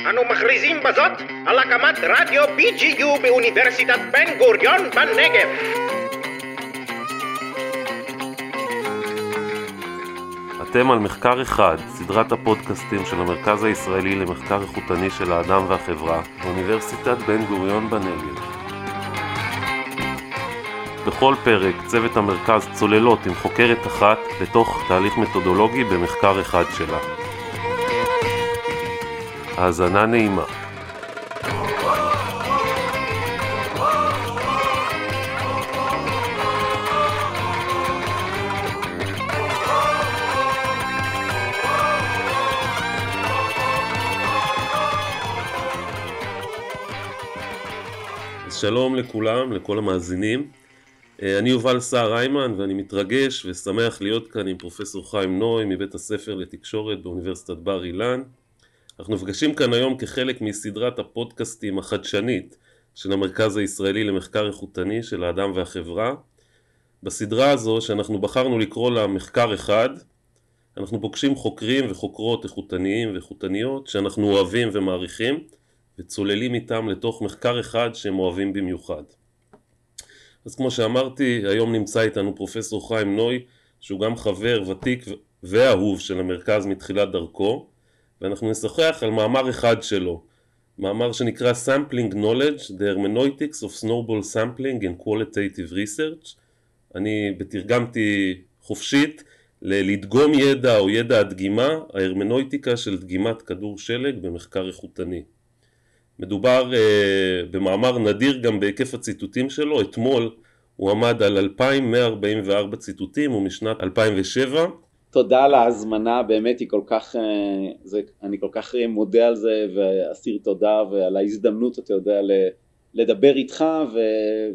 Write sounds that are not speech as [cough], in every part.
אנו מכריזים בזאת על הקמת רדיו BGU באוניברסיטת בן גוריון בנגב. אתם על מחקר אחד, סדרת הפודקאסטים של המרכז הישראלי למחקר איכותני של האדם והחברה, באוניברסיטת בן גוריון בנגב. בכל פרק צוות המרכז צוללות עם חוקרת אחת לתוך תהליך מתודולוגי במחקר אחד שלה. האזנה נעימה. שלום לכולם, לכל המאזינים. אה, אני יובל סער איימן ואני מתרגש ושמח להיות כאן עם פרופסור חיים נוי מבית הספר לתקשורת באוניברסיטת בר אילן. אנחנו נפגשים כאן היום כחלק מסדרת הפודקאסטים החדשנית של המרכז הישראלי למחקר איכותני של האדם והחברה. בסדרה הזו שאנחנו בחרנו לקרוא לה מחקר אחד, אנחנו פוגשים חוקרים וחוקרות איכותניים ואיכותניות שאנחנו אוהבים ומעריכים וצוללים איתם לתוך מחקר אחד שהם אוהבים במיוחד. אז כמו שאמרתי, היום נמצא איתנו פרופסור חיים נוי, שהוא גם חבר ותיק ואהוב של המרכז מתחילת דרכו, ואנחנו נשוחח על מאמר אחד שלו, מאמר שנקרא Sampling Knowledge, The Hermeneutics of Snowball Sampling and Qualitative Research. אני בתרגמתי חופשית ללדגום ידע או ידע הדגימה, ההרמנויטיקה של דגימת כדור שלג במחקר איכותני. מדובר uh, במאמר נדיר גם בהיקף הציטוטים שלו, אתמול הוא עמד על 2,144 ציטוטים, הוא משנת 2007. תודה על ההזמנה, באמת היא כל כך, uh, זה, אני כל כך מודה על זה ואסיר תודה ועל ההזדמנות, אתה יודע, לדבר איתך ו,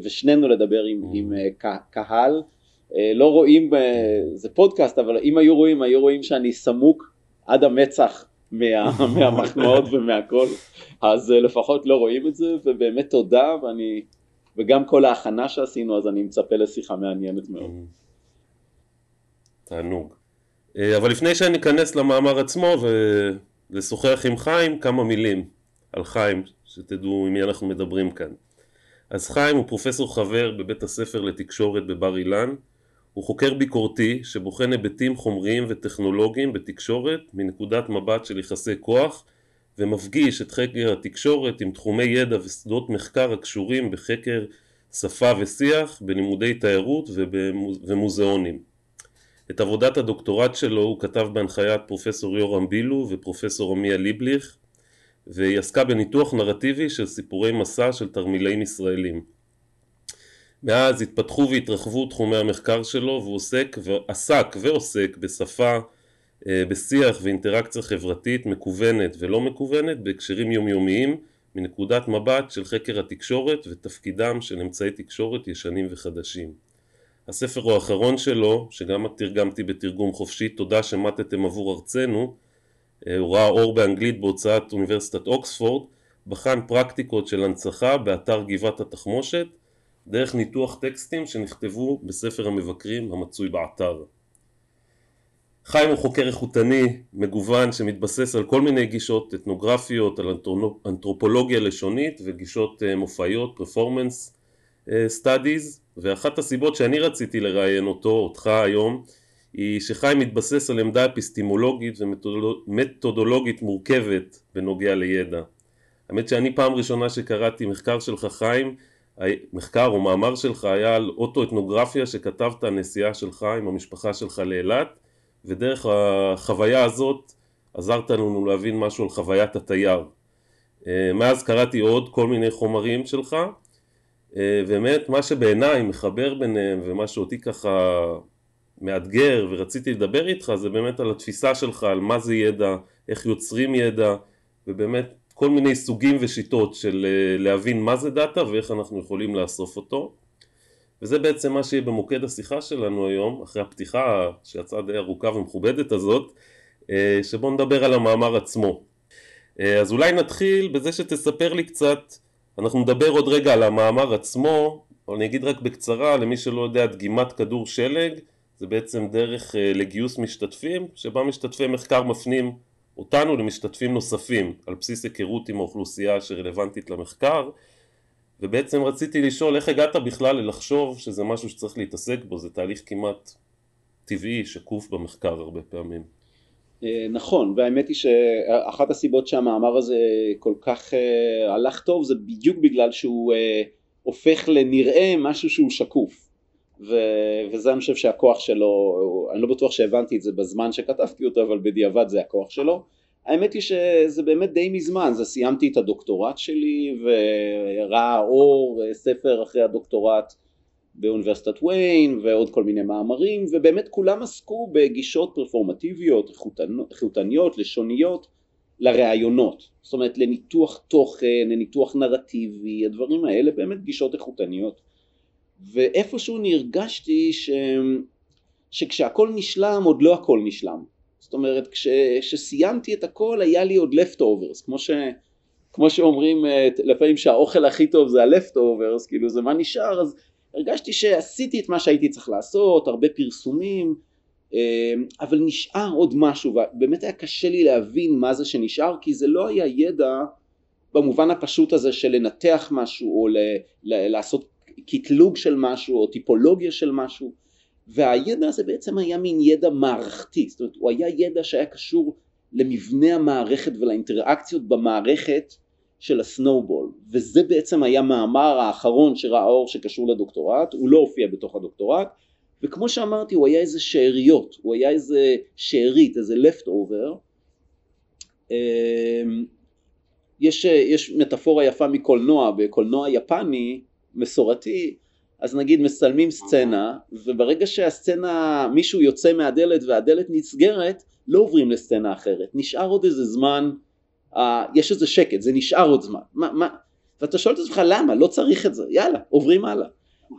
ושנינו לדבר עם. עם uh, קהל. לא רואים, זה פודקאסט, אבל אם היו רואים, היו רואים שאני סמוק עד המצח מה, [laughs] מהמחמאות ומהכל, אז אה, לפחות לא רואים את זה, ובאמת תודה, ואני, וגם כל ההכנה שעשינו, אז אני מצפה לשיחה מעניינת מאוד. תענוג. אה, אבל לפני שאני אכנס למאמר עצמו ולשוחח עם חיים, כמה מילים על חיים, שתדעו עם מי אנחנו מדברים כאן. אז חיים הוא פרופסור חבר בבית הספר לתקשורת בבר אילן, הוא חוקר ביקורתי שבוחן היבטים חומריים וטכנולוגיים בתקשורת מנקודת מבט של יחסי כוח ומפגיש את חקר התקשורת עם תחומי ידע ושדות מחקר הקשורים בחקר שפה ושיח בלימודי תיירות ומוזיאונים. את עבודת הדוקטורט שלו הוא כתב בהנחיית פרופסור יורם בילו ופרופסור עמיה ליבליך והיא עסקה בניתוח נרטיבי של סיפורי מסע של תרמילאים ישראלים. מאז התפתחו והתרחבו תחומי המחקר שלו והוא עוסק ועסק ועוסק בשפה, אה, בשיח ואינטראקציה חברתית מקוונת ולא מקוונת בהקשרים יומיומיים מנקודת מבט של חקר התקשורת ותפקידם של אמצעי תקשורת ישנים וחדשים. הספר האחרון שלו, שגם תרגמתי בתרגום חופשי, תודה שמטתם עבור ארצנו, אה, הוא ראה אור באנגלית בהוצאת אוניברסיטת אוקספורד, בחן פרקטיקות של הנצחה באתר גבעת התחמושת דרך ניתוח טקסטים שנכתבו בספר המבקרים המצוי באתר. חיים הוא חוקר איכותני, מגוון, שמתבסס על כל מיני גישות אתנוגרפיות, על אנתרופולוגיה לשונית וגישות אה, מופעיות, performance studies, ואחת הסיבות שאני רציתי לראיין אותו, אותך היום, היא שחיים מתבסס על עמדה אפיסטימולוגית ומתודולוגית מורכבת בנוגע לידע. האמת שאני פעם ראשונה שקראתי מחקר שלך חיים מחקר או מאמר שלך היה על אוטואתנוגרפיה שכתבת הנסיעה שלך עם המשפחה שלך לאילת ודרך החוויה הזאת עזרת לנו להבין משהו על חוויית התייר. אה, מאז קראתי עוד כל מיני חומרים שלך אה, באמת מה שבעיניי מחבר ביניהם ומה שאותי ככה מאתגר ורציתי לדבר איתך זה באמת על התפיסה שלך על מה זה ידע, איך יוצרים ידע ובאמת כל מיני סוגים ושיטות של אה, להבין מה זה דאטה ואיך אנחנו יכולים לאסוף אותו. וזה בעצם מה שיהיה במוקד השיחה שלנו היום אחרי הפתיחה שיצאה די ארוכה ומכובדת הזאת אה, שבוא נדבר על המאמר עצמו. אה, אז אולי נתחיל בזה שתספר לי קצת אנחנו נדבר עוד רגע על המאמר עצמו אבל אני אגיד רק בקצרה למי שלא יודע דגימת כדור שלג זה בעצם דרך לגיוס משתתפים שבה משתתפי מחקר מפנים אותנו למשתתפים נוספים על בסיס היכרות עם האוכלוסייה שרלוונטית למחקר ובעצם רציתי לשאול איך הגעת בכלל ללחשוב שזה משהו שצריך להתעסק בו, זה תהליך כמעט טבעי, שקוף במחקר הרבה פעמים. אה, נכון, והאמת היא שאחת הסיבות שהמאמר הזה כל כך uh, הלך טוב זה בדיוק בגלל שהוא uh, הופך לנראה משהו שהוא שקוף. ו- וזה אני חושב שהכוח שלו, אני לא בטוח שהבנתי את זה בזמן שכתבתי אותו, אבל בדיעבד זה הכוח שלו. האמת היא שזה באמת די מזמן, זה סיימתי את הדוקטורט שלי וראה אור ספר אחרי הדוקטורט באוניברסיטת ויין ועוד כל מיני מאמרים ובאמת כולם עסקו בגישות פרפורמטיביות, איכותניות, לשוניות לראיונות, זאת אומרת לניתוח תוכן, לניתוח נרטיבי, הדברים האלה באמת גישות איכותניות. ואיפשהו נרגשתי ש... שכשהכל נשלם עוד לא הכל נשלם. זאת אומרת כשסיימתי את הכל היה לי עוד leftovers. כמו, ש, כמו שאומרים אה, לפעמים שהאוכל הכי טוב זה ה-leftovers כאילו זה מה נשאר אז הרגשתי שעשיתי את מה שהייתי צריך לעשות הרבה פרסומים אה, אבל נשאר עוד משהו ובאמת היה קשה לי להבין מה זה שנשאר כי זה לא היה ידע במובן הפשוט הזה של לנתח משהו או ל, ל, לעשות קטלוג של משהו או טיפולוגיה של משהו והידע הזה בעצם היה מין ידע מערכתי, זאת אומרת הוא היה ידע שהיה קשור למבנה המערכת ולאינטראקציות במערכת של הסנואובול וזה בעצם היה מאמר האחרון שראה אור שקשור לדוקטורט, הוא לא הופיע בתוך הדוקטורט וכמו שאמרתי הוא היה איזה שאריות, הוא היה איזה שארית, איזה left over אמ, יש, יש מטאפורה יפה מקולנוע, בקולנוע יפני מסורתי אז נגיד מצלמים סצנה וברגע שהסצנה מישהו יוצא מהדלת והדלת נסגרת לא עוברים לסצנה אחרת. נשאר עוד איזה זמן uh, יש איזה שקט זה נשאר עוד זמן. מה, מה, ואתה שואל את עצמך למה? לא צריך את זה. יאללה עוברים הלאה.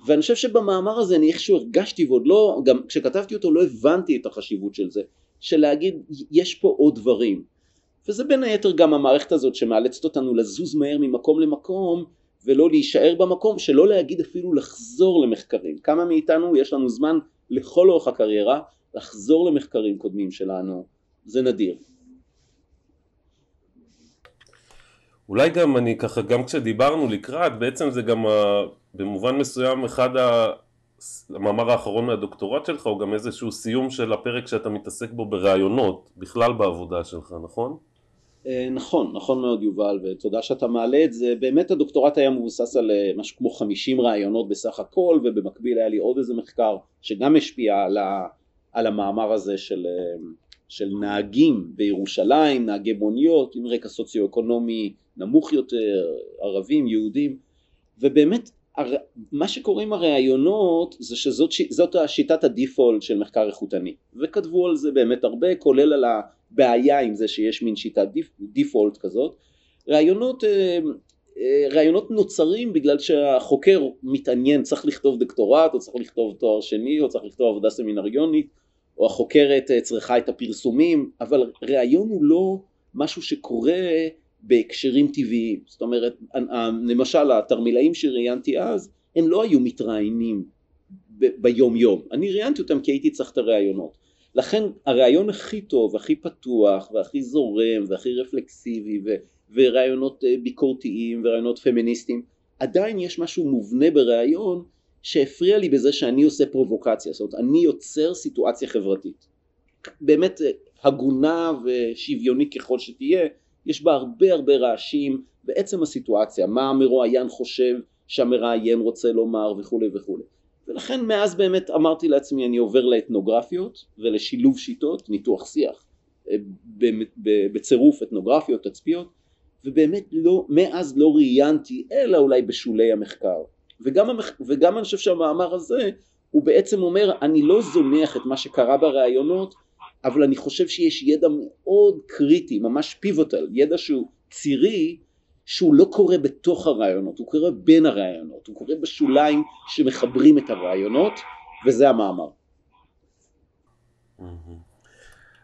ואני חושב שבמאמר הזה אני איכשהו הרגשתי ועוד לא גם כשכתבתי אותו לא הבנתי את החשיבות של זה של להגיד יש פה עוד דברים. וזה בין היתר גם המערכת הזאת שמאלצת אותנו לזוז מהר ממקום למקום ולא להישאר במקום, שלא להגיד אפילו לחזור למחקרים. כמה מאיתנו יש לנו זמן לכל אורך הקריירה לחזור למחקרים קודמים שלנו, זה נדיר. אולי גם אני ככה, גם כשדיברנו לקראת, בעצם זה גם ה, במובן מסוים אחד. המאמר האחרון מהדוקטורט שלך הוא גם איזשהו סיום של הפרק שאתה מתעסק בו בראיונות בכלל בעבודה שלך, נכון? אה, נכון, נכון מאוד יובל ותודה שאתה מעלה את זה, באמת הדוקטורט היה מבוסס על אה, משהו כמו 50 רעיונות בסך הכל ובמקביל היה לי עוד איזה מחקר שגם השפיע על, ה, על המאמר הזה של, אה, של נהגים בירושלים, נהגי מוניות עם רקע סוציו-אקונומי נמוך יותר, ערבים, יהודים ובאמת מה שקורה עם הראיונות זה שזאת השיטת הדיפולט של מחקר איכותני. וכתבו על זה באמת הרבה כולל על הבעיה עם זה שיש מין שיטת דיפולט כזאת. ראיונות אה, אה, ראיונות נוצרים בגלל שהחוקר מתעניין צריך לכתוב דוקטורט או צריך לכתוב תואר שני או צריך לכתוב עבודה סמינריונית או החוקרת אה, צריכה את הפרסומים אבל ראיון הוא לא משהו שקורה בהקשרים טבעיים. זאת אומרת למשל התרמילאים שראיינתי אז הם לא היו מתראיינים ביום יום אני ראיינתי אותם כי הייתי צריך את הראיונות. לכן הראיון הכי טוב הכי פתוח והכי זורם והכי רפלקסיבי ו- וראיונות אה, ביקורתיים וראיונות פמיניסטיים עדיין יש משהו מובנה בראיון שהפריע לי בזה שאני עושה פרובוקציה. זאת אומרת אני יוצר סיטואציה חברתית. באמת אה, הגונה ושוויונית ככל שתהיה יש בה הרבה הרבה רעשים בעצם הסיטואציה, מה המרואיין חושב שהמראיין רוצה לומר וכולי וכולי. ולכן מאז באמת אמרתי לעצמי אני עובר לאתנוגרפיות ולשילוב שיטות, ניתוח שיח, אה, בצירוף אתנוגרפיות, תצפיות, ובאמת לא, מאז לא ראיינתי אלא אולי בשולי המחקר. וגם, המח... וגם אני חושב שהמאמר הזה הוא בעצם אומר אני לא זונח את מה שקרה בראיונות אבל אני חושב שיש ידע מאוד קריטי, ממש פיבוטל, ידע שהוא צירי, שהוא לא קורה בתוך הרעיונות, הוא קורה בין הרעיונות, הוא קורה בשוליים שמחברים את הרעיונות, וזה המאמר.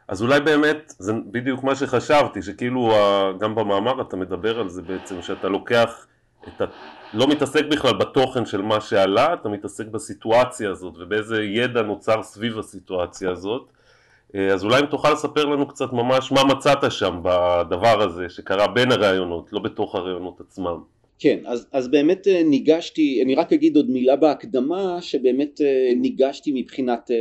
אז אולי באמת זה בדיוק מה שחשבתי, שכאילו גם במאמר אתה מדבר על זה בעצם, שאתה לוקח את ה... לא מתעסק בכלל בתוכן של מה שעלה, אתה מתעסק בסיטואציה הזאת ובאיזה ידע נוצר סביב הסיטואציה הזאת אז אולי אם תוכל לספר לנו קצת ממש מה מצאת שם בדבר הזה שקרה בין הראיונות, לא בתוך הראיונות עצמם. כן, אז, אז באמת אה, ניגשתי, אני רק אגיד עוד מילה בהקדמה, שבאמת אה, ניגשתי מבחינת,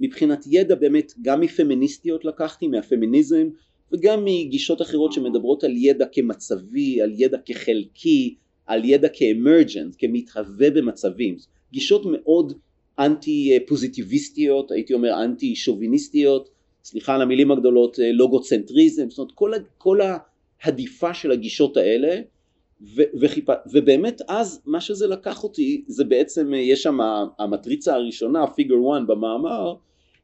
מבחינת ידע באמת, גם מפמיניסטיות לקחתי, מהפמיניזם, וגם מגישות אחרות שמדברות על ידע כמצבי, על ידע כחלקי, על ידע כאמרג'נט, כמתהווה במצבים, גישות מאוד אנטי פוזיטיביסטיות, הייתי אומר אנטי שוביניסטיות, סליחה על המילים הגדולות, אה, לוגוצנטריזם, זאת אומרת כל, כל ההדיפה של הגישות האלה ו, וחיפ... ובאמת אז מה שזה לקח אותי זה בעצם אה, יש שם המטריצה הראשונה פיגר 1 במאמר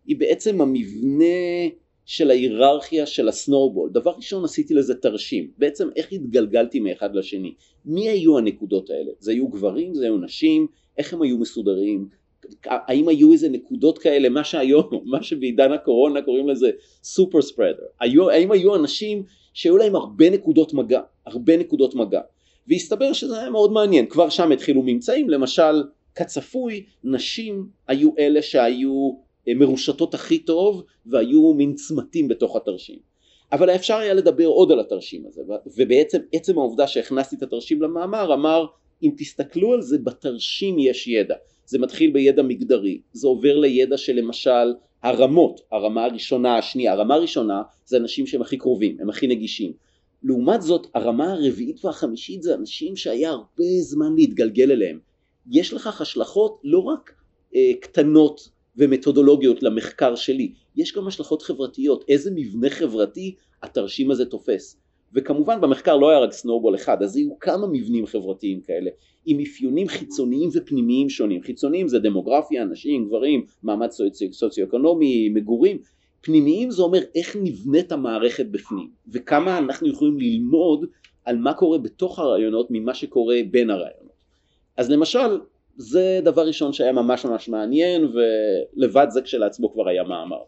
היא בעצם המבנה של ההיררכיה של הסנורבול דבר ראשון עשיתי לזה תרשים. בעצם איך התגלגלתי מאחד לשני? מי היו הנקודות האלה? זה היו גברים? זה היו נשים? איך הם היו מסודרים האם היו איזה נקודות כאלה, מה שהיום, [laughs] מה שבעידן הקורונה קוראים לזה סופר ספרדר, האם היו אנשים שהיו להם הרבה נקודות מגע, הרבה נקודות מגע, והסתבר שזה היה מאוד מעניין, כבר שם התחילו ממצאים, למשל כצפוי, נשים היו אלה שהיו אה, מרושתות הכי טוב והיו מין צמתים בתוך התרשים. אבל אפשר היה לדבר עוד על התרשים הזה, ובעצם עצם העובדה שהכנסתי את התרשים למאמר אמר אם תסתכלו על זה בתרשים יש ידע זה מתחיל בידע מגדרי, זה עובר לידע של למשל הרמות, הרמה הראשונה, השנייה, הרמה הראשונה זה אנשים שהם הכי קרובים, הם הכי נגישים. לעומת זאת הרמה הרביעית והחמישית זה אנשים שהיה הרבה זמן להתגלגל אליהם. יש לכך השלכות לא רק אה, קטנות ומתודולוגיות למחקר שלי, יש גם השלכות חברתיות, איזה מבנה חברתי התרשים הזה תופס. וכמובן במחקר לא היה רק סנורבול אחד, אז היו כמה מבנים חברתיים כאלה, עם אפיונים חיצוניים ופנימיים שונים. חיצוניים זה דמוגרפיה, נשים, גברים, מעמד סוציו-אקונומי, מגורים. פנימיים זה אומר איך נבנית המערכת בפנים, וכמה אנחנו יכולים ללמוד על מה קורה בתוך הרעיונות ממה שקורה בין הרעיונות. אז למשל, זה דבר ראשון שהיה ממש ממש מעניין, ולבד זה כשלעצמו כבר היה מאמר.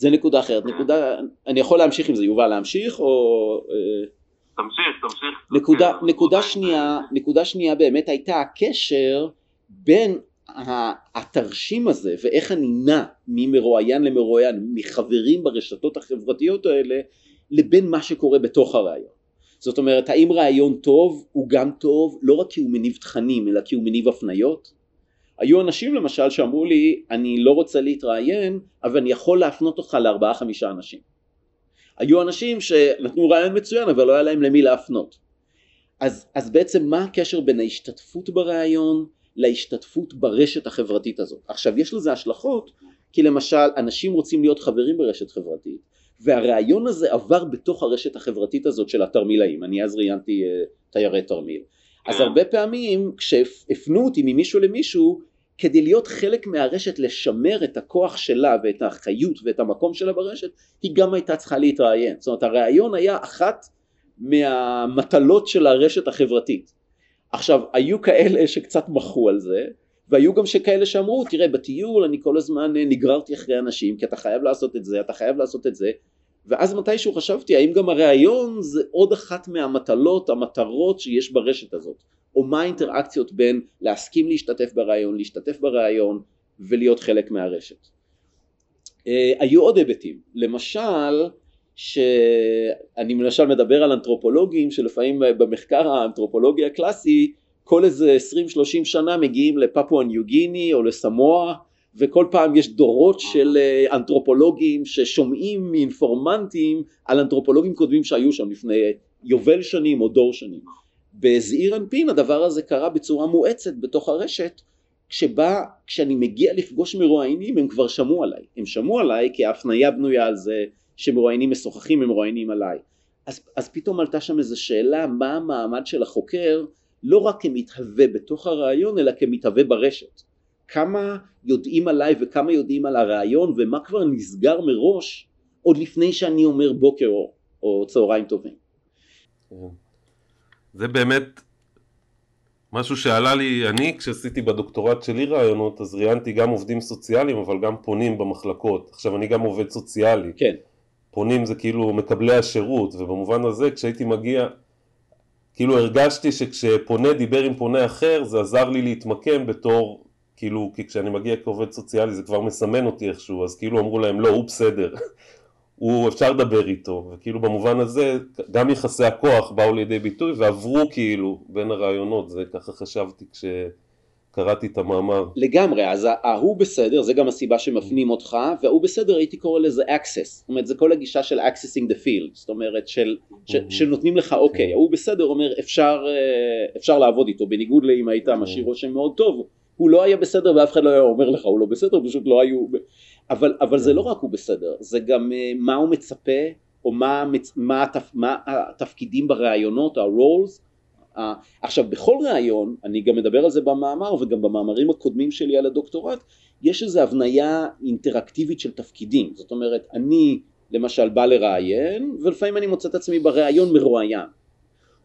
זה נקודה אחרת. נקודה, אני יכול להמשיך עם זה, יובל, להמשיך או... אה, תמשיך, תמשיך. נקודה, נקודה שנייה, נקודה שנייה באמת הייתה הקשר בין התרשים הזה ואיך אני נע ממרואיין למרואיין, מחברים ברשתות החברתיות האלה, לבין מה שקורה בתוך הרעיון. זאת אומרת, האם רעיון טוב הוא גם טוב לא רק כי הוא מניב תכנים, אלא כי הוא מניב הפניות? היו אנשים למשל שאמרו לי, אני לא רוצה להתראיין, אבל אני יכול להפנות אותך לארבעה חמישה אנשים. היו אנשים שנתנו רעיון מצוין אבל לא היה להם למי להפנות. אז, אז בעצם מה הקשר בין ההשתתפות ברעיון להשתתפות ברשת החברתית הזאת? עכשיו יש לזה השלכות כי למשל אנשים רוצים להיות חברים ברשת חברתית והרעיון הזה עבר בתוך הרשת החברתית הזאת של התרמילאים, אני אז ראיינתי uh, תיירי תרמיל. אז כן. הרבה פעמים כשהפנו אותי ממישהו למישהו כדי להיות חלק מהרשת לשמר את הכוח שלה ואת החיות ואת המקום שלה ברשת היא גם הייתה צריכה להתראיין. זאת אומרת הרעיון היה אחת מהמטלות של הרשת החברתית. עכשיו היו כאלה שקצת מחו על זה והיו גם כאלה שאמרו תראה בטיול אני כל הזמן נגררתי אחרי אנשים כי אתה חייב לעשות את זה אתה חייב לעשות את זה. ואז מתישהו חשבתי האם גם הרעיון זה עוד אחת מהמטלות המטרות שיש ברשת הזאת או מה האינטראקציות בין להסכים להשתתף ברעיון, להשתתף ברעיון ולהיות חלק מהרשת. Uh, היו עוד היבטים, למשל שאני למשל מדבר על אנתרופולוגים שלפעמים במחקר האנתרופולוגי הקלאסי כל איזה 20-30 שנה מגיעים לפפואה ניו גיני או לסמואה וכל פעם יש דורות של אה, אנתרופולוגים ששומעים מאינפורמנטים על אנתרופולוגים קודמים שהיו שם לפני יובל שנים או דור שנים. בזעיר אנפין הדבר הזה קרה בצורה מואצת בתוך הרשת כשבא, כשאני מגיע לפגוש מרואיינים הם כבר שמעו עליי, הם שמעו עליי כי ההפניה בנויה על זה שמרואיינים משוחחים הם מרואיינים עליי. אז, אז פתאום עלתה שם איזו שאלה מה המעמד של החוקר? לא רק כמתהווה בתוך הרעיון אלא כמתהווה ברשת. כמה יודעים עליי וכמה יודעים על הרעיון ומה כבר נסגר מראש עוד לפני שאני אומר בוקר או, או צהריים טובים. זה באמת משהו שעלה לי, אני כשעשיתי בדוקטורט שלי רעיונות אז ראיינתי גם עובדים סוציאליים אבל גם פונים במחלקות, עכשיו אני גם עובד סוציאלי, כן. פונים זה כאילו מקבלי השירות ובמובן הזה כשהייתי מגיע כאילו הרגשתי שכשפונה דיבר עם פונה אחר זה עזר לי להתמקם בתור כאילו, כי כשאני מגיע כעובד סוציאלי זה כבר מסמן אותי איכשהו, אז כאילו אמרו להם, לא, הוא בסדר, הוא אפשר לדבר איתו, וכאילו במובן הזה גם יחסי הכוח באו לידי ביטוי ועברו כאילו בין הרעיונות, זה ככה חשבתי כש... קראתי את המאמר. לגמרי, אז ההוא בסדר, זה גם הסיבה שמפנים אותך, וההוא בסדר הייתי קורא לזה access, זאת אומרת זה כל הגישה של accessing the field, זאת אומרת של, ש, שנותנים לך אוקיי, ההוא בסדר אומר אפשר, אה, אפשר לעבוד איתו, בניגוד לאם היית משאיר רושם מאוד טוב, הוא לא היה בסדר ואף אחד לא היה אומר לך הוא לא בסדר, פשוט לא היו, אבל, אבל זה לא רק הוא בסדר, זה גם אה, מה הוא מצפה, או מה, מה, התפ, מה התפקידים בראיונות, ה-roles, עכשיו בכל ראיון, אני גם מדבר על זה במאמר וגם במאמרים הקודמים שלי על הדוקטורט, יש איזו הבניה אינטראקטיבית של תפקידים, זאת אומרת אני למשל בא לראיין ולפעמים אני מוצא את עצמי בראיון מרואיין.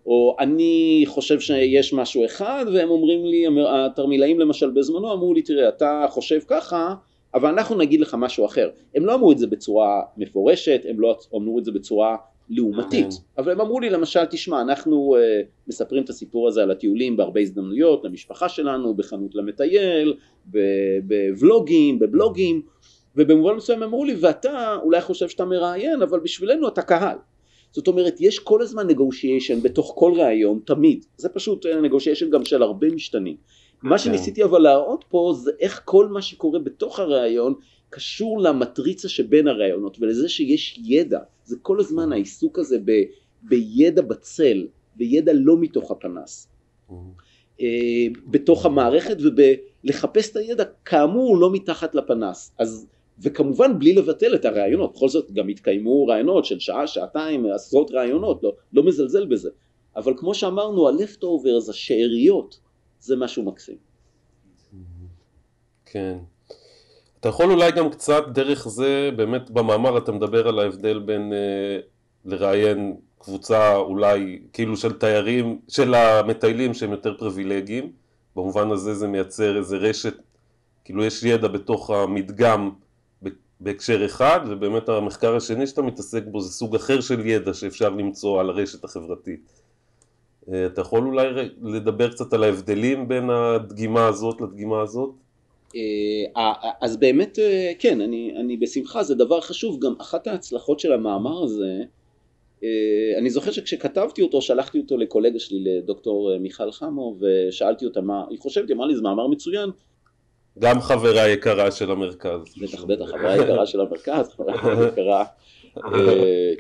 או אני חושב שיש משהו אחד והם אומרים לי, התרמילאים למשל בזמנו אמרו לי תראה אתה חושב ככה אבל אנחנו נגיד לך משהו אחר. הם לא אמרו את זה בצורה מפורשת, הם לא אמרו את זה בצורה לעומתית, אבל הם אמרו לי למשל תשמע אנחנו uh, מספרים את הסיפור הזה על הטיולים בהרבה הזדמנויות למשפחה שלנו, בחנות למטייל, בוולוגים, בבלוגים. ובמובן מסוים אמרו לי ואתה אולי חושב שאתה מראיין אבל בשבילנו אתה קהל. זאת אומרת יש כל הזמן negotiation בתוך כל ראיון תמיד. זה פשוט אה, negotiation גם של הרבה משתנים מה שניסיתי אבל להראות פה זה איך כל מה שקורה בתוך הראיון קשור למטריצה שבין הראיונות ולזה שיש ידע, זה כל הזמן העיסוק הזה ב, בידע בצל, בידע לא מתוך הפנס, אה, בתוך המערכת ובלחפש את הידע כאמור לא מתחת לפנס, אז וכמובן בלי לבטל את הראיונות, בכל זאת גם התקיימו ראיונות של שעה, שעתיים, עשרות ראיונות, לא, לא מזלזל בזה, אבל כמו שאמרנו ה-leftovers, השאריות, זה משהו מקסים. כן. אתה יכול אולי גם קצת דרך זה, באמת במאמר אתה מדבר על ההבדל בין אה, לראיין קבוצה אולי כאילו של תיירים, של המטיילים שהם יותר פריבילגיים, במובן הזה זה מייצר איזה רשת, כאילו יש ידע בתוך המדגם בהקשר אחד, ובאמת המחקר השני שאתה מתעסק בו זה סוג אחר של ידע שאפשר למצוא על הרשת החברתית. אה, אתה יכול אולי לדבר קצת על ההבדלים בין הדגימה הזאת לדגימה הזאת? אה, אז באמת אה, כן, אני, אני בשמחה, זה דבר חשוב, גם אחת ההצלחות של המאמר הזה, אני זוכר שכשכתבתי אותו שלחתי אותו לקולגה שלי לדוקטור מיכל חמו ושאלתי אותה מה היא חושבת, היא אמרה לי זה מאמר מצוין. גם חברה יקרה של המרכז. בטח בטח חברה יקרה של המרכז, חברה יקרה, [laughs]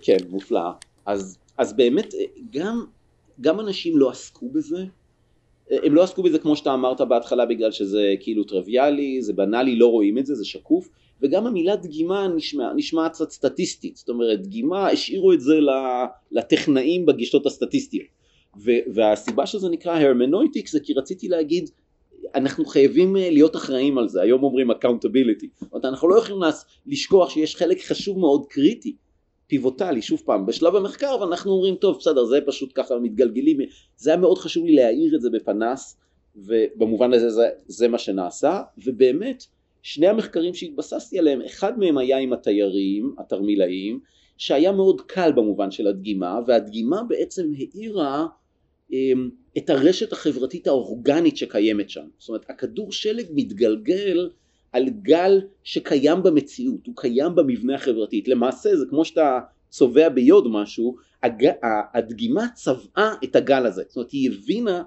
כן מופלאה, אז, אז באמת גם, גם אנשים לא עסקו בזה. הם לא עסקו בזה כמו שאתה אמרת בהתחלה בגלל שזה כאילו טריוויאלי, זה בנאלי, לא רואים את זה, זה שקוף. וגם המילה דגימה נשמע, נשמעת קצת סטטיסטית, זאת אומרת דגימה השאירו את זה לטכנאים בגישות הסטטיסטיות. והסיבה שזה נקרא הרמנויטיק זה כי רציתי להגיד אנחנו חייבים אה, להיות אחראים על זה, היום אומרים accountability, זאת אומרת אנחנו לא יכולים לשכוח שיש חלק חשוב מאוד קריטי פיבוטלי, שוב פעם, בשלב המחקר ואנחנו אומרים טוב בסדר זה פשוט ככה מתגלגלים, זה היה מאוד חשוב לי להאיר את זה בפנס ובמובן הזה זה, זה מה שנעשה ובאמת שני המחקרים שהתבססתי עליהם, אחד מהם היה עם התיירים, התרמילאים, שהיה מאוד קל במובן של הדגימה והדגימה בעצם האירה אמ, את הרשת החברתית האורגנית שקיימת שם, זאת אומרת הכדור שלג מתגלגל על גל שקיים במציאות, הוא קיים במבנה החברתי. למעשה זה כמו שאתה צובע ביוד משהו, הג... הדגימה צבעה את הגל הזה, זאת אומרת היא הבינה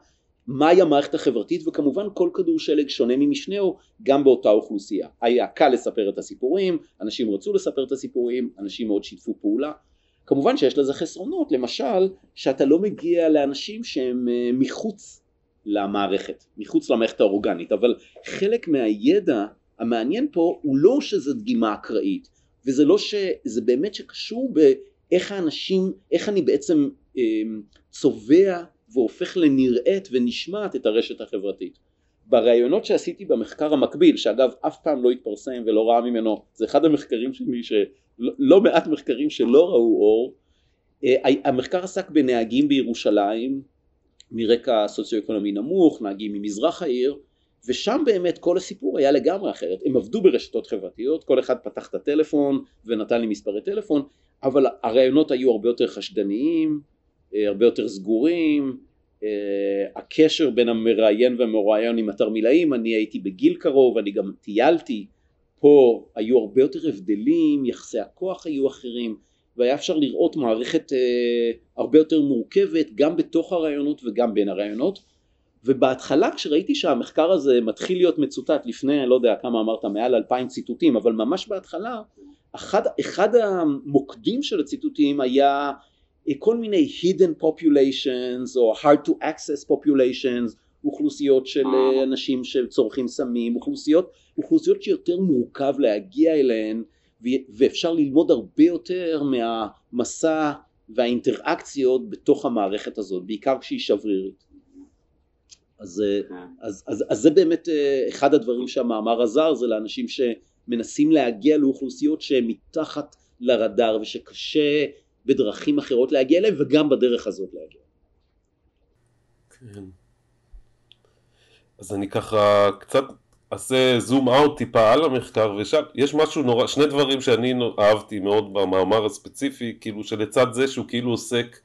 מהי המערכת החברתית וכמובן כל כדור שלג שונה ממשנהו גם באותה אוכלוסייה. היה קל לספר את הסיפורים, אנשים רצו לספר את הסיפורים, אנשים מאוד שיתפו פעולה. כמובן שיש לזה חסרונות, למשל שאתה לא מגיע לאנשים שהם אה, מחוץ למערכת, מחוץ למערכת האורגנית, אבל חלק מהידע המעניין פה הוא לא שזה דגימה אקראית וזה לא שזה באמת שקשור באיך האנשים, איך אני בעצם אה, צובע והופך לנראית ונשמעת את הרשת החברתית. בראיונות שעשיתי במחקר המקביל, שאגב אף פעם לא התפרסם ולא ראה ממנו, זה אחד המחקרים שלי שלא לא מעט מחקרים שלא ראו אור, אה, המחקר עסק בנהגים בירושלים מרקע סוציו-אקונומי נמוך, נהגים ממזרח העיר, ושם באמת כל הסיפור היה לגמרי אחרת, הם עבדו ברשתות חברתיות, כל אחד פתח את הטלפון ונתן לי מספרי טלפון, אבל הרעיונות היו הרבה יותר חשדניים, אה, הרבה יותר סגורים, הקשר בין המראיין והמרואיין עם התרמילאים, אני הייתי בגיל קרוב, אני גם טיילתי, פה היו הרבה יותר הבדלים, יחסי הכוח היו אחרים, והיה אפשר לראות מערכת אה, הרבה יותר מורכבת גם בתוך הרעיונות וגם בין הרעיונות ובהתחלה כשראיתי שהמחקר הזה מתחיל להיות מצוטט לפני לא יודע כמה אמרת מעל אלפיים ציטוטים אבל ממש בהתחלה אחד, אחד המוקדים של הציטוטים היה אה, כל מיני hidden populations או hard to access populations אוכלוסיות של אה, אנשים שצורכים סמים אוכלוסיות, אוכלוסיות שיותר מורכב להגיע אליהן ואפשר ללמוד הרבה יותר מהמסע והאינטראקציות בתוך המערכת הזאת, בעיקר כשהיא שברירית. אז, כן. אז, אז, אז זה באמת אה, אחד הדברים שהמאמר עזר, זה לאנשים שמנסים להגיע לאוכלוסיות שהן מתחת לרדאר ושקשה בדרכים אחרות להגיע אליהן וגם בדרך הזאת להגיע. כן. אז אני ככה קצת אעשה זום אאוט טיפה על המחקר ושם יש משהו נורא, שני דברים שאני אהבתי מאוד במאמר הספציפי, כאילו שלצד זה שהוא כאילו עוסק,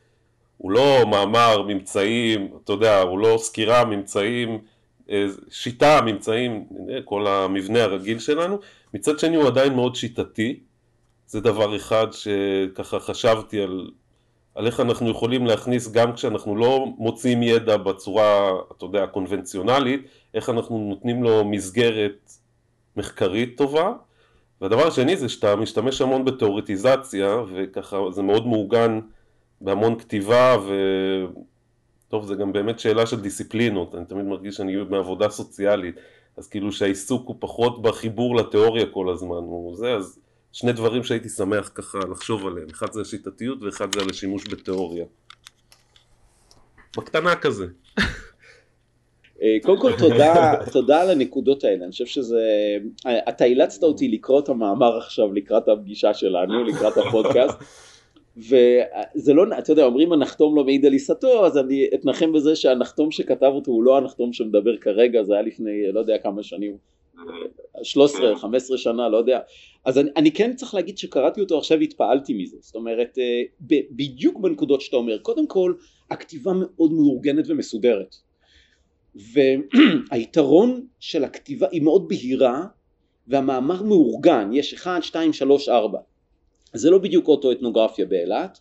הוא לא מאמר, ממצאים, אתה יודע, הוא לא סקירה, ממצאים, אה, שיטה, ממצאים, כל המבנה הרגיל שלנו, מצד שני הוא עדיין מאוד שיטתי, זה דבר אחד שככה חשבתי על על איך אנחנו יכולים להכניס גם כשאנחנו לא מוצאים ידע בצורה, אתה יודע, הקונבנציונלית, איך אנחנו נותנים לו מסגרת מחקרית טובה. והדבר השני זה שאתה משתמש המון בתיאורטיזציה, וככה זה מאוד מעוגן בהמון כתיבה, וטוב, זה גם באמת שאלה של דיסציפלינות, אני תמיד מרגיש שאני מעבודה סוציאלית, אז כאילו שהעיסוק הוא פחות בחיבור לתיאוריה כל הזמן, הוא זה, אז שני דברים שהייתי שמח ככה לחשוב עליהם, אחד זה השיטתיות ואחד זה על השימוש בתיאוריה. בקטנה כזה. אה, קודם כל תודה, תודה על הנקודות האלה, אני חושב שזה, אתה אילצת אותי לקרוא את המאמר עכשיו לקראת הפגישה שלנו, לקראת הפודקאסט, וזה לא, אתה יודע, אומרים הנחתום לא מעיד על עיסתו, אז אני אתנחם בזה שהנחתום שכתב אותו הוא לא הנחתום שמדבר כרגע, זה היה לפני לא יודע כמה שנים, 13, 15 שנה, לא יודע. אז אני, אני כן צריך להגיד שקראתי אותו עכשיו והתפעלתי מזה. זאת אומרת, אה, ב, בדיוק בנקודות שאתה אומר, קודם כל, הכתיבה מאוד מאורגנת ומסודרת. והיתרון של הכתיבה היא מאוד בהירה, והמאמר מאורגן, יש 1, 2, 3, 4. זה לא בדיוק אוטואתנוגרפיה באילת.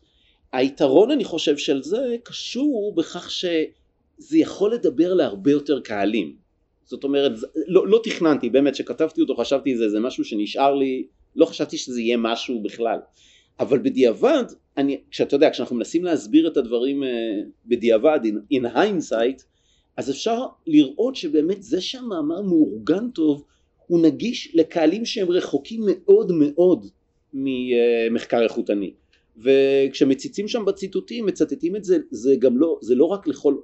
היתרון אני חושב של זה קשור בכך שזה יכול לדבר להרבה יותר קהלים. זאת אומרת, לא, לא תכננתי, באמת, כשכתבתי אותו חשבתי זה, זה משהו שנשאר לי, לא חשבתי שזה יהיה משהו בכלל. אבל בדיעבד, אני, כשאתה יודע, כשאנחנו מנסים להסביר את הדברים uh, בדיעבד, in, in hindsight, אז אפשר לראות שבאמת זה שהמאמר מאורגן טוב, הוא נגיש לקהלים שהם רחוקים מאוד מאוד ממחקר איכותני. וכשמציצים שם בציטוטים, מצטטים את זה, זה גם לא, זה לא רק לכל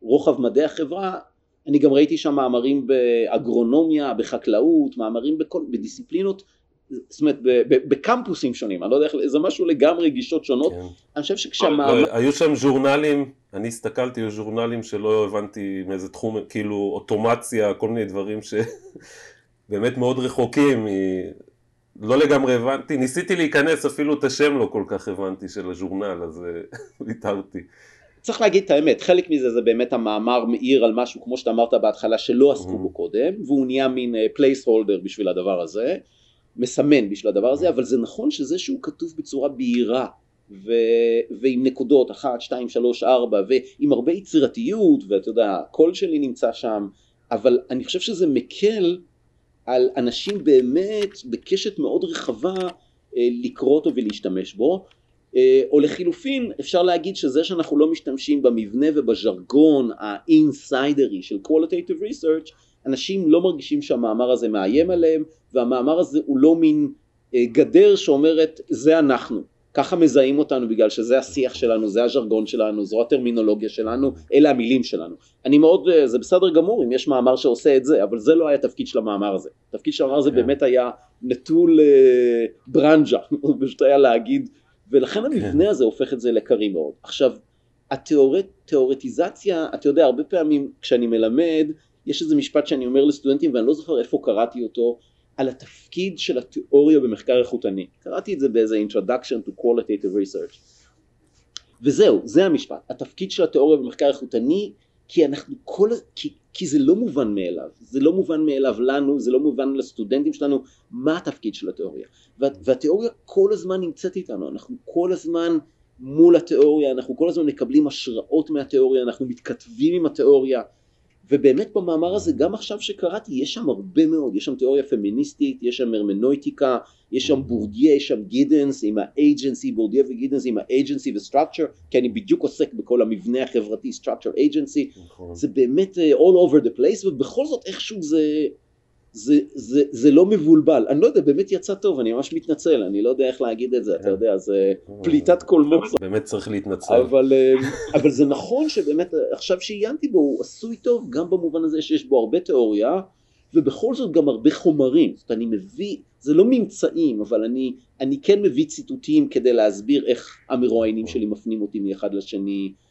רוחב מדעי החברה, אני גם ראיתי שם מאמרים באגרונומיה, בחקלאות, מאמרים בכל, בדיסציפלינות, זאת אומרת בקמפוסים שונים, אני לא יודע איך, זה משהו לגמרי גישות שונות, כן. אני חושב שכשהמאמר... לא, היו שם ז'ורנלים, אני הסתכלתי על ז'ורנלים שלא הבנתי מאיזה תחום, כאילו אוטומציה, כל מיני דברים שבאמת [laughs] מאוד רחוקים, לא לגמרי הבנתי, ניסיתי להיכנס, אפילו את השם לא כל כך הבנתי של הז'ורנל, אז אה, [laughs] ויתרתי. צריך להגיד את האמת, חלק מזה זה באמת המאמר מאיר על משהו כמו שאתה אמרת בהתחלה שלא עסקו בו קודם, והוא נהיה מין place uh, holder בשביל הדבר הזה, מסמן בשביל הדבר הזה, אבל זה נכון שזה שהוא כתוב בצורה בהירה ו... ועם נקודות אחת, שתיים, שלוש, ארבע, ועם הרבה יצירתיות, ואתה יודע, הקול שלי נמצא שם, אבל אני חושב שזה מקל על אנשים באמת בקשת מאוד רחבה אה, לקרוא אותו ולהשתמש בו, אה, או לחילופין אפשר להגיד שזה שאנחנו לא משתמשים במבנה ובז'רגון האינסיידרי של qualitative research אנשים לא מרגישים שהמאמר הזה מאיים עליהם והמאמר הזה הוא לא מין אה, גדר שאומרת זה אנחנו ככה מזהים אותנו בגלל שזה השיח שלנו, זה הז'רגון שלנו, זו הטרמינולוגיה שלנו, אלה המילים שלנו. אני מאוד, אה, זה בסדר גמור אם יש מאמר שעושה את זה, אבל זה לא היה תפקיד של המאמר הזה. תפקיד של המאמר הזה כן. באמת היה נטול ברנג'ה, [laughs] הוא פשוט היה להגיד ולכן כן. המבנה הזה הופך את זה לקרי מאוד. עכשיו, התיאורטיזציה, אתה יודע, הרבה פעמים כשאני מלמד, יש איזה משפט שאני אומר לסטודנטים ואני לא זוכר איפה קראתי אותו, על התפקיד של התיאוריה במחקר איכותני. קראתי את זה באיזה introduction to qualitative research. וזהו, זה המשפט. התפקיד של התיאוריה במחקר איכותני, כי אנחנו כל... כי, כי זה לא מובן מאליו. זה לא מובן מאליו לנו, זה לא מובן לסטודנטים שלנו, מה התפקיד של התיאוריה. וה, והתיאוריה כל הזמן נמצאת איתנו, אנחנו כל הזמן מול התיאוריה, אנחנו כל הזמן מקבלים השראות מהתיאוריה, אנחנו מתכתבים עם התיאוריה. ובאמת במאמר הזה, גם עכשיו שקראתי, יש שם הרבה מאוד, יש שם תיאוריה פמיניסטית, יש שם הרמנויטיקה, יש שם בורדיה, יש שם גידנס עם ה agency, בורדיה וגידנס עם ה agency ו structure, כי אני בדיוק עוסק בכל המבנה החברתי, structure agency, נכון. זה באמת uh, all over the place, ובכל זאת איכשהו זה, זה, זה, זה לא מבולבל, אני לא יודע, באמת יצא טוב, אני ממש מתנצל, אני לא יודע איך להגיד את זה, אתה כן. יודע, זה פליטת קולמוס. באמת צריך להתנצל. אבל, אה, אבל זה נכון שבאמת, עכשיו שעיינתי בו, הוא עשוי טוב, גם במובן הזה שיש בו הרבה תיאוריה, ובכל זאת גם הרבה חומרים, זאת אומרת, אני מביא, זה לא ממצאים, אבל אני, אני כן מביא ציטוטים כדי להסביר איך המרואיינים שלי מפנים אותי מאחד לשני, אה,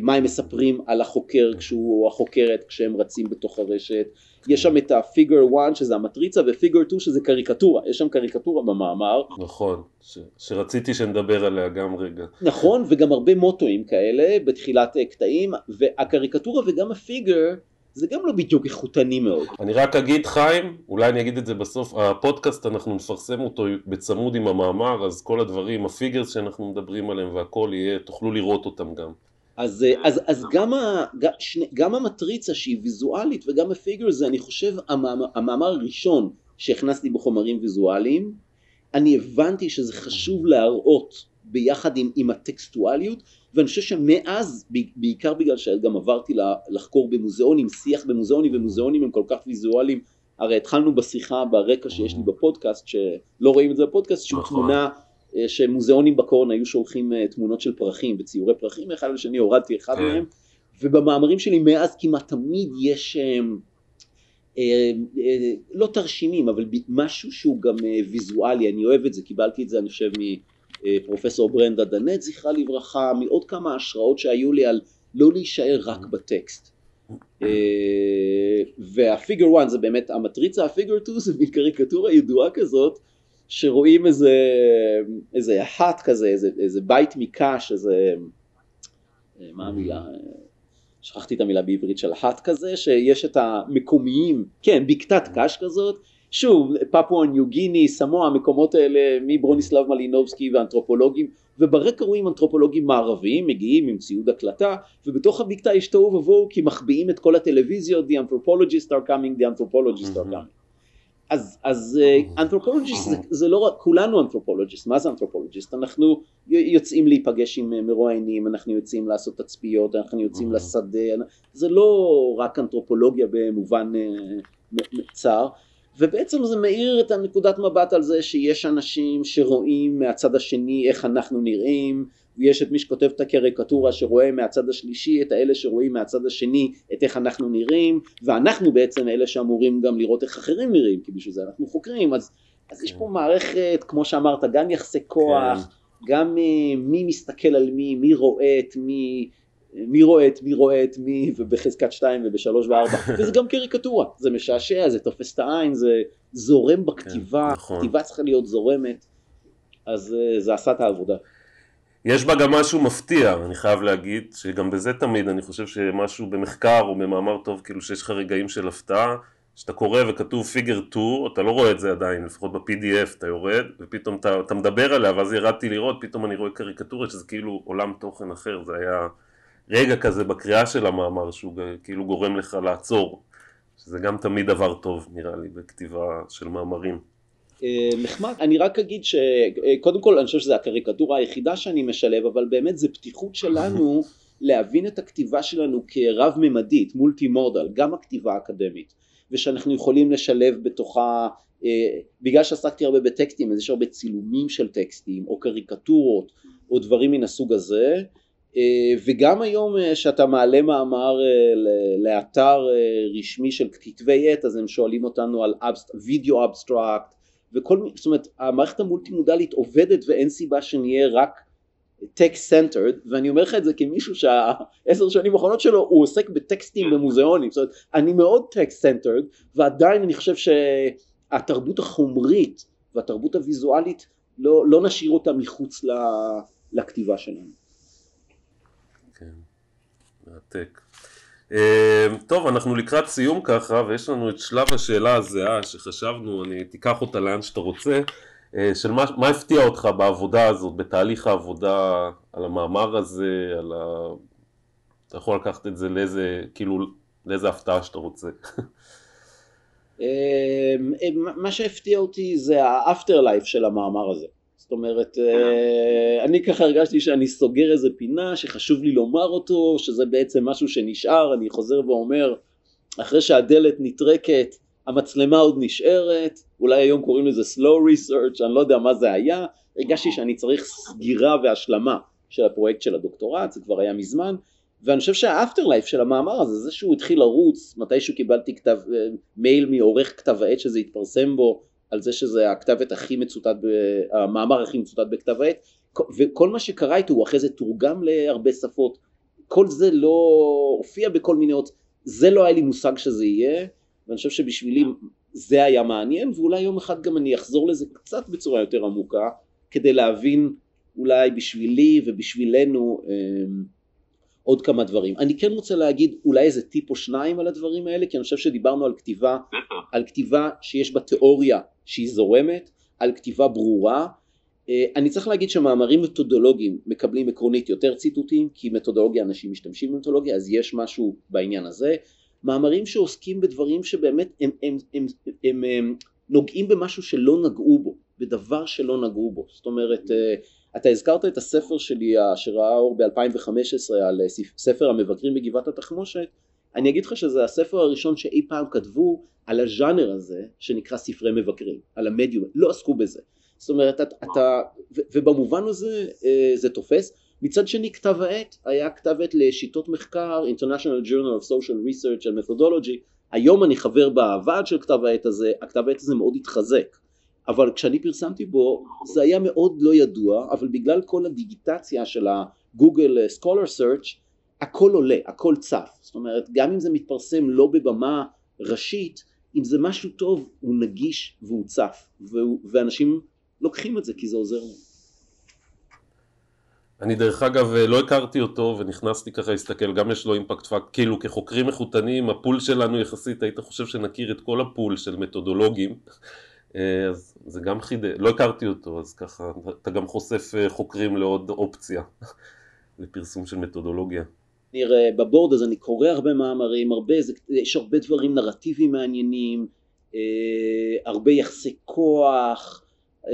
מה הם מספרים על החוקר כשהוא או החוקרת כשהם רצים בתוך הרשת, יש שם את הפיגר 1 שזה המטריצה ופיגר 2 שזה קריקטורה, יש שם קריקטורה במאמר. נכון, ש- שרציתי שנדבר עליה גם רגע. נכון, וגם הרבה מוטואים כאלה בתחילת קטעים, והקריקטורה וגם ה figure זה גם לא בדיוק איכותני מאוד. אני רק אגיד חיים, אולי אני אגיד את זה בסוף, הפודקאסט אנחנו נפרסם אותו בצמוד עם המאמר, אז כל הדברים, ה figures שאנחנו מדברים עליהם והכל יהיה, תוכלו לראות אותם גם. אז, אז, אז גם, ה, שני, גם המטריצה שהיא ויזואלית וגם ה figure זה אני חושב המאמר, המאמר הראשון שהכנסתי בחומרים ויזואליים אני הבנתי שזה חשוב להראות ביחד עם, עם הטקסטואליות ואני חושב שמאז בעיקר בגלל שגם עברתי לחקור במוזיאונים שיח במוזיאונים ומוזיאונים הם כל כך ויזואליים הרי התחלנו בשיחה ברקע שיש לי בפודקאסט שלא רואים את זה בפודקאסט שהוא נכון. תמונה אה, שמוזיאונים בקורן היו שולחים אה, תמונות של פרחים וציורי פרחים אחד לשני הורדתי אחד כן. מהם ובמאמרים שלי מאז כמעט תמיד יש אה, אה, אה, לא תרשימים אבל משהו שהוא גם אה, ויזואלי אני אוהב את זה קיבלתי את זה אני חושב מפרופסור ברנדה דנט זכרה לברכה מעוד כמה השראות שהיו לי על לא להישאר רק בטקסט והפיגר 1 זה באמת המטריצה הפיגר 2 זה מין קריקטורה ידועה כזאת שרואים איזה, איזה אחת כזה, איזה, איזה בית מקש, איזה, אה, מה המילה, שכחתי את המילה בעברית של אחת כזה, שיש את המקומיים, כן, בקתת קש כזאת, שוב, פפואה ניו גיני, סמואה, המקומות האלה מברוניסלב מלינובסקי ואנתרופולוגים, וברקע רואים אנתרופולוגים מערביים מגיעים עם ציוד הקלטה, ובתוך הבקתה יש תוהו ובוהו כי מחביאים את כל הטלוויזיות, the anthropologists are coming, the anthropologists are coming. אז, אז אנתרופולוגיסט זה, זה לא רק, כולנו אנתרופולוגיסט, מה זה אנתרופולוגיסט? אנחנו יוצאים להיפגש עם אה, מרואיינים, אנחנו יוצאים לעשות תצפיות, אנחנו יוצאים לשדה, זה לא רק אנתרופולוגיה במובן uh, צר, ובעצם זה מאיר את הנקודת מבט על זה שיש אנשים שרואים מהצד השני איך אנחנו נראים, ויש את מי שכותב את הקריקטורה שרואה מהצד השלישי את האלה שרואים מהצד השני את איך אנחנו נראים ואנחנו בעצם אלה שאמורים גם לראות איך אחרים נראים כי בשביל זה אנחנו חוקרים אז, אז כן. יש פה מערכת כמו שאמרת גם יחסי כוח כן. גם uh, מי מסתכל על מי מי רואה את מי מי רואה את מי רואה את מי ובחזקת שתיים ובשלוש וארבע [laughs] וזה גם קריקטורה זה משעשע זה תופס את העין זה זורם בכתיבה כן, נכון. כתיבה צריכה להיות זורמת אז uh, זה עשה את העבודה יש בה גם משהו מפתיע, אני חייב להגיד, שגם בזה תמיד אני חושב שמשהו במחקר או במאמר טוב, כאילו שיש לך רגעים של הפתעה, שאתה קורא וכתוב פיגר 2, אתה לא רואה את זה עדיין, לפחות ב-PDF אתה יורד, ופתאום אתה, אתה מדבר עליה, ואז ירדתי לראות, פתאום אני רואה קריקטורה שזה כאילו עולם תוכן אחר, זה היה רגע כזה בקריאה של המאמר שהוא כאילו גורם לך לעצור, שזה גם תמיד דבר טוב נראה לי בכתיבה של מאמרים. אה, נחמד. אני רק אגיד שקודם כל אני חושב שזו הקריקטורה היחידה שאני משלב, אבל באמת זה פתיחות שלנו [laughs] להבין את הכתיבה שלנו כרב ממדית, מולטי מודל, גם הכתיבה האקדמית, ושאנחנו יכולים לשלב בתוכה, אה, בגלל שעסקתי הרבה בטקסטים, אז יש הרבה צילומים של טקסטים, או קריקטורות, או דברים מן הסוג הזה, אה, וגם היום שאתה מעלה מאמר לאתר רשמי של כתבי עת אז הם שואלים אותנו על video abstract וכל, זאת אומרת המערכת המולטי מודלית עובדת ואין סיבה שנהיה רק text centered ואני אומר לך את זה כמישהו שהעשר שנים האחרונות שלו הוא עוסק בטקסטים במוזיאונים. זאת אומרת אני מאוד text centered ועדיין אני חושב שהתרבות החומרית והתרבות הוויזואלית לא, לא נשאיר אותה מחוץ לכתיבה שלנו. כן, מרתק. אה, טוב, אנחנו לקראת סיום ככה, ויש לנו את שלב השאלה הזהה שחשבנו, אני תיקח אותה לאן שאתה רוצה, אה, של מה, מה הפתיע אותך בעבודה הזאת, בתהליך העבודה, על המאמר הזה, על ה... אתה יכול לקחת את זה לאיזה, כאילו, לאיזה הפתעה שאתה רוצה. מה שהפתיע אותי זה האפטר לייף של המאמר הזה. זאת אומרת, אה, אני ככה הרגשתי שאני סוגר איזה פינה שחשוב לי לומר אותו, שזה בעצם משהו שנשאר, אני חוזר ואומר, אחרי שהדלת נטרקת, המצלמה עוד נשארת, אולי היום קוראים לזה slow research, אני לא יודע מה זה היה, הרגשתי שאני צריך סגירה והשלמה של הפרויקט של הדוקטורט, זה כבר היה מזמן, ואני חושב שהאפטר לייף של המאמר הזה, זה שהוא התחיל לרוץ, מתישהו קיבלתי כתב, אה, מייל מעורך כתב העת שזה התפרסם בו, על זה שזה הכתבת הכי מצוטט, המאמר הכי מצוטט בכתב העת, וכל מה שקרה איתו הוא אחרי זה תורגם להרבה שפות, כל זה לא הופיע בכל מיני עוד, זה לא היה לי מושג שזה יהיה, ואני חושב שבשבילי זה היה מעניין, ואולי יום אחד גם אני אחזור לזה קצת בצורה יותר עמוקה, כדי להבין אולי בשבילי ובשבילנו אמ, עוד כמה דברים. אני כן רוצה להגיד אולי איזה טיפ או שניים על הדברים האלה, כי אני חושב שדיברנו על כתיבה, על כתיבה שיש בה תיאוריה שהיא זורמת, על כתיבה ברורה. אה, אני צריך להגיד שמאמרים מתודולוגיים מקבלים עקרונית יותר ציטוטים, כי מתודולוגיה אנשים משתמשים במתודולוגיה, אז יש משהו בעניין הזה. מאמרים שעוסקים בדברים שבאמת הם, הם, הם, הם, הם, הם נוגעים במשהו שלא נגעו בו, בדבר שלא נגעו בו. זאת אומרת, אה, אתה הזכרת את הספר שלי שראה אור ב-2015 על אה, ספר המבקרים בגבעת התחמושת, אני אגיד לך שזה הספר הראשון שאי פעם כתבו על הז'אנר הזה שנקרא ספרי מבקרים, על המדיום, לא עסקו בזה. זאת אומרת, אתה, אתה ובמובן הזה אה, זה תופס. מצד שני כתב העת היה כתב עת לשיטות מחקר, International Journal of Social Research and Methodology, היום אני חבר בוועד של כתב העת הזה, הכתב העת הזה מאוד התחזק. אבל כשאני פרסמתי בו זה היה מאוד לא ידוע, אבל בגלל כל הדיגיטציה של ה Google Scholar search הכל עולה, הכל צף. זאת אומרת, גם אם זה מתפרסם לא בבמה ראשית, אם זה משהו טוב, הוא נגיש והוא צף, והוא, ואנשים לוקחים את זה כי זה עוזר להם. אני דרך אגב לא הכרתי אותו ונכנסתי ככה להסתכל, גם יש לו impact fac, כאילו כחוקרים איכותניים ה pool שלנו יחסית, היית חושב שנכיר את כל ה pool של מתודולוגים אה, אז זה גם חידה, לא הכרתי אותו, אז ככה אתה גם חושף אה, חוקרים לעוד אופציה [laughs] לפרסום של מתודולוגיה. נראה בבורד אז אני קורא הרבה מאמרים, הרבה, זה, יש הרבה דברים נרטיביים מעניינים, אה, הרבה יחסי כוח, אה,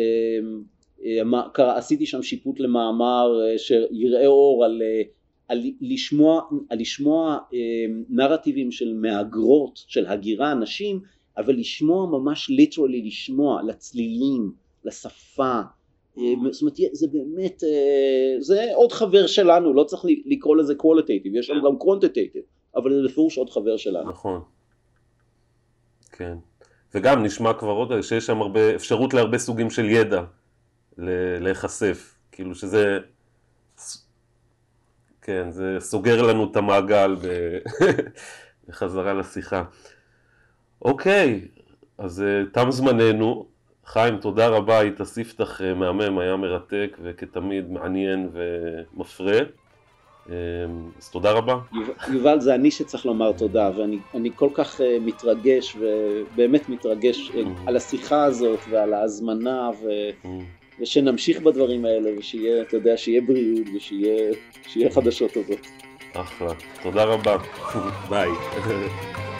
אה, עשיתי שם שיפוט למאמר אה, שיראה אור על, אה, על לשמוע, על לשמוע אה, נרטיבים של מהגרות, של הגירה נשים אבל לשמוע ממש ליטרלי לשמוע לצלילים, לשפה, זאת אומרת זה באמת, אה, זה עוד חבר שלנו, לא צריך לקרוא לזה qualitative, יש לנו גם quantitative, אבל זה בפירוש עוד חבר שלנו. נכון, כן, וגם נשמע כבר עוד שיש שם הרבה, אפשרות להרבה סוגים של ידע להיחשף, כאילו שזה, כן, זה סוגר לנו את המעגל [laughs] בחזרה לשיחה. אוקיי, אז uh, תם זמננו. חיים, תודה רבה, היית ספתח uh, מהמם, היה מרתק וכתמיד מעניין ומפרה. Uh, אז תודה רבה. יובל, זה אני שצריך לומר תודה, ואני כל כך uh, מתרגש, ובאמת מתרגש uh, על השיחה הזאת ועל ההזמנה, ו... ושנמשיך בדברים האלה, ושיהיה, אתה יודע, שיהיה בריאות ושיהיה חדשות טובות. אחלה, תודה רבה, [laughs] ביי. [laughs]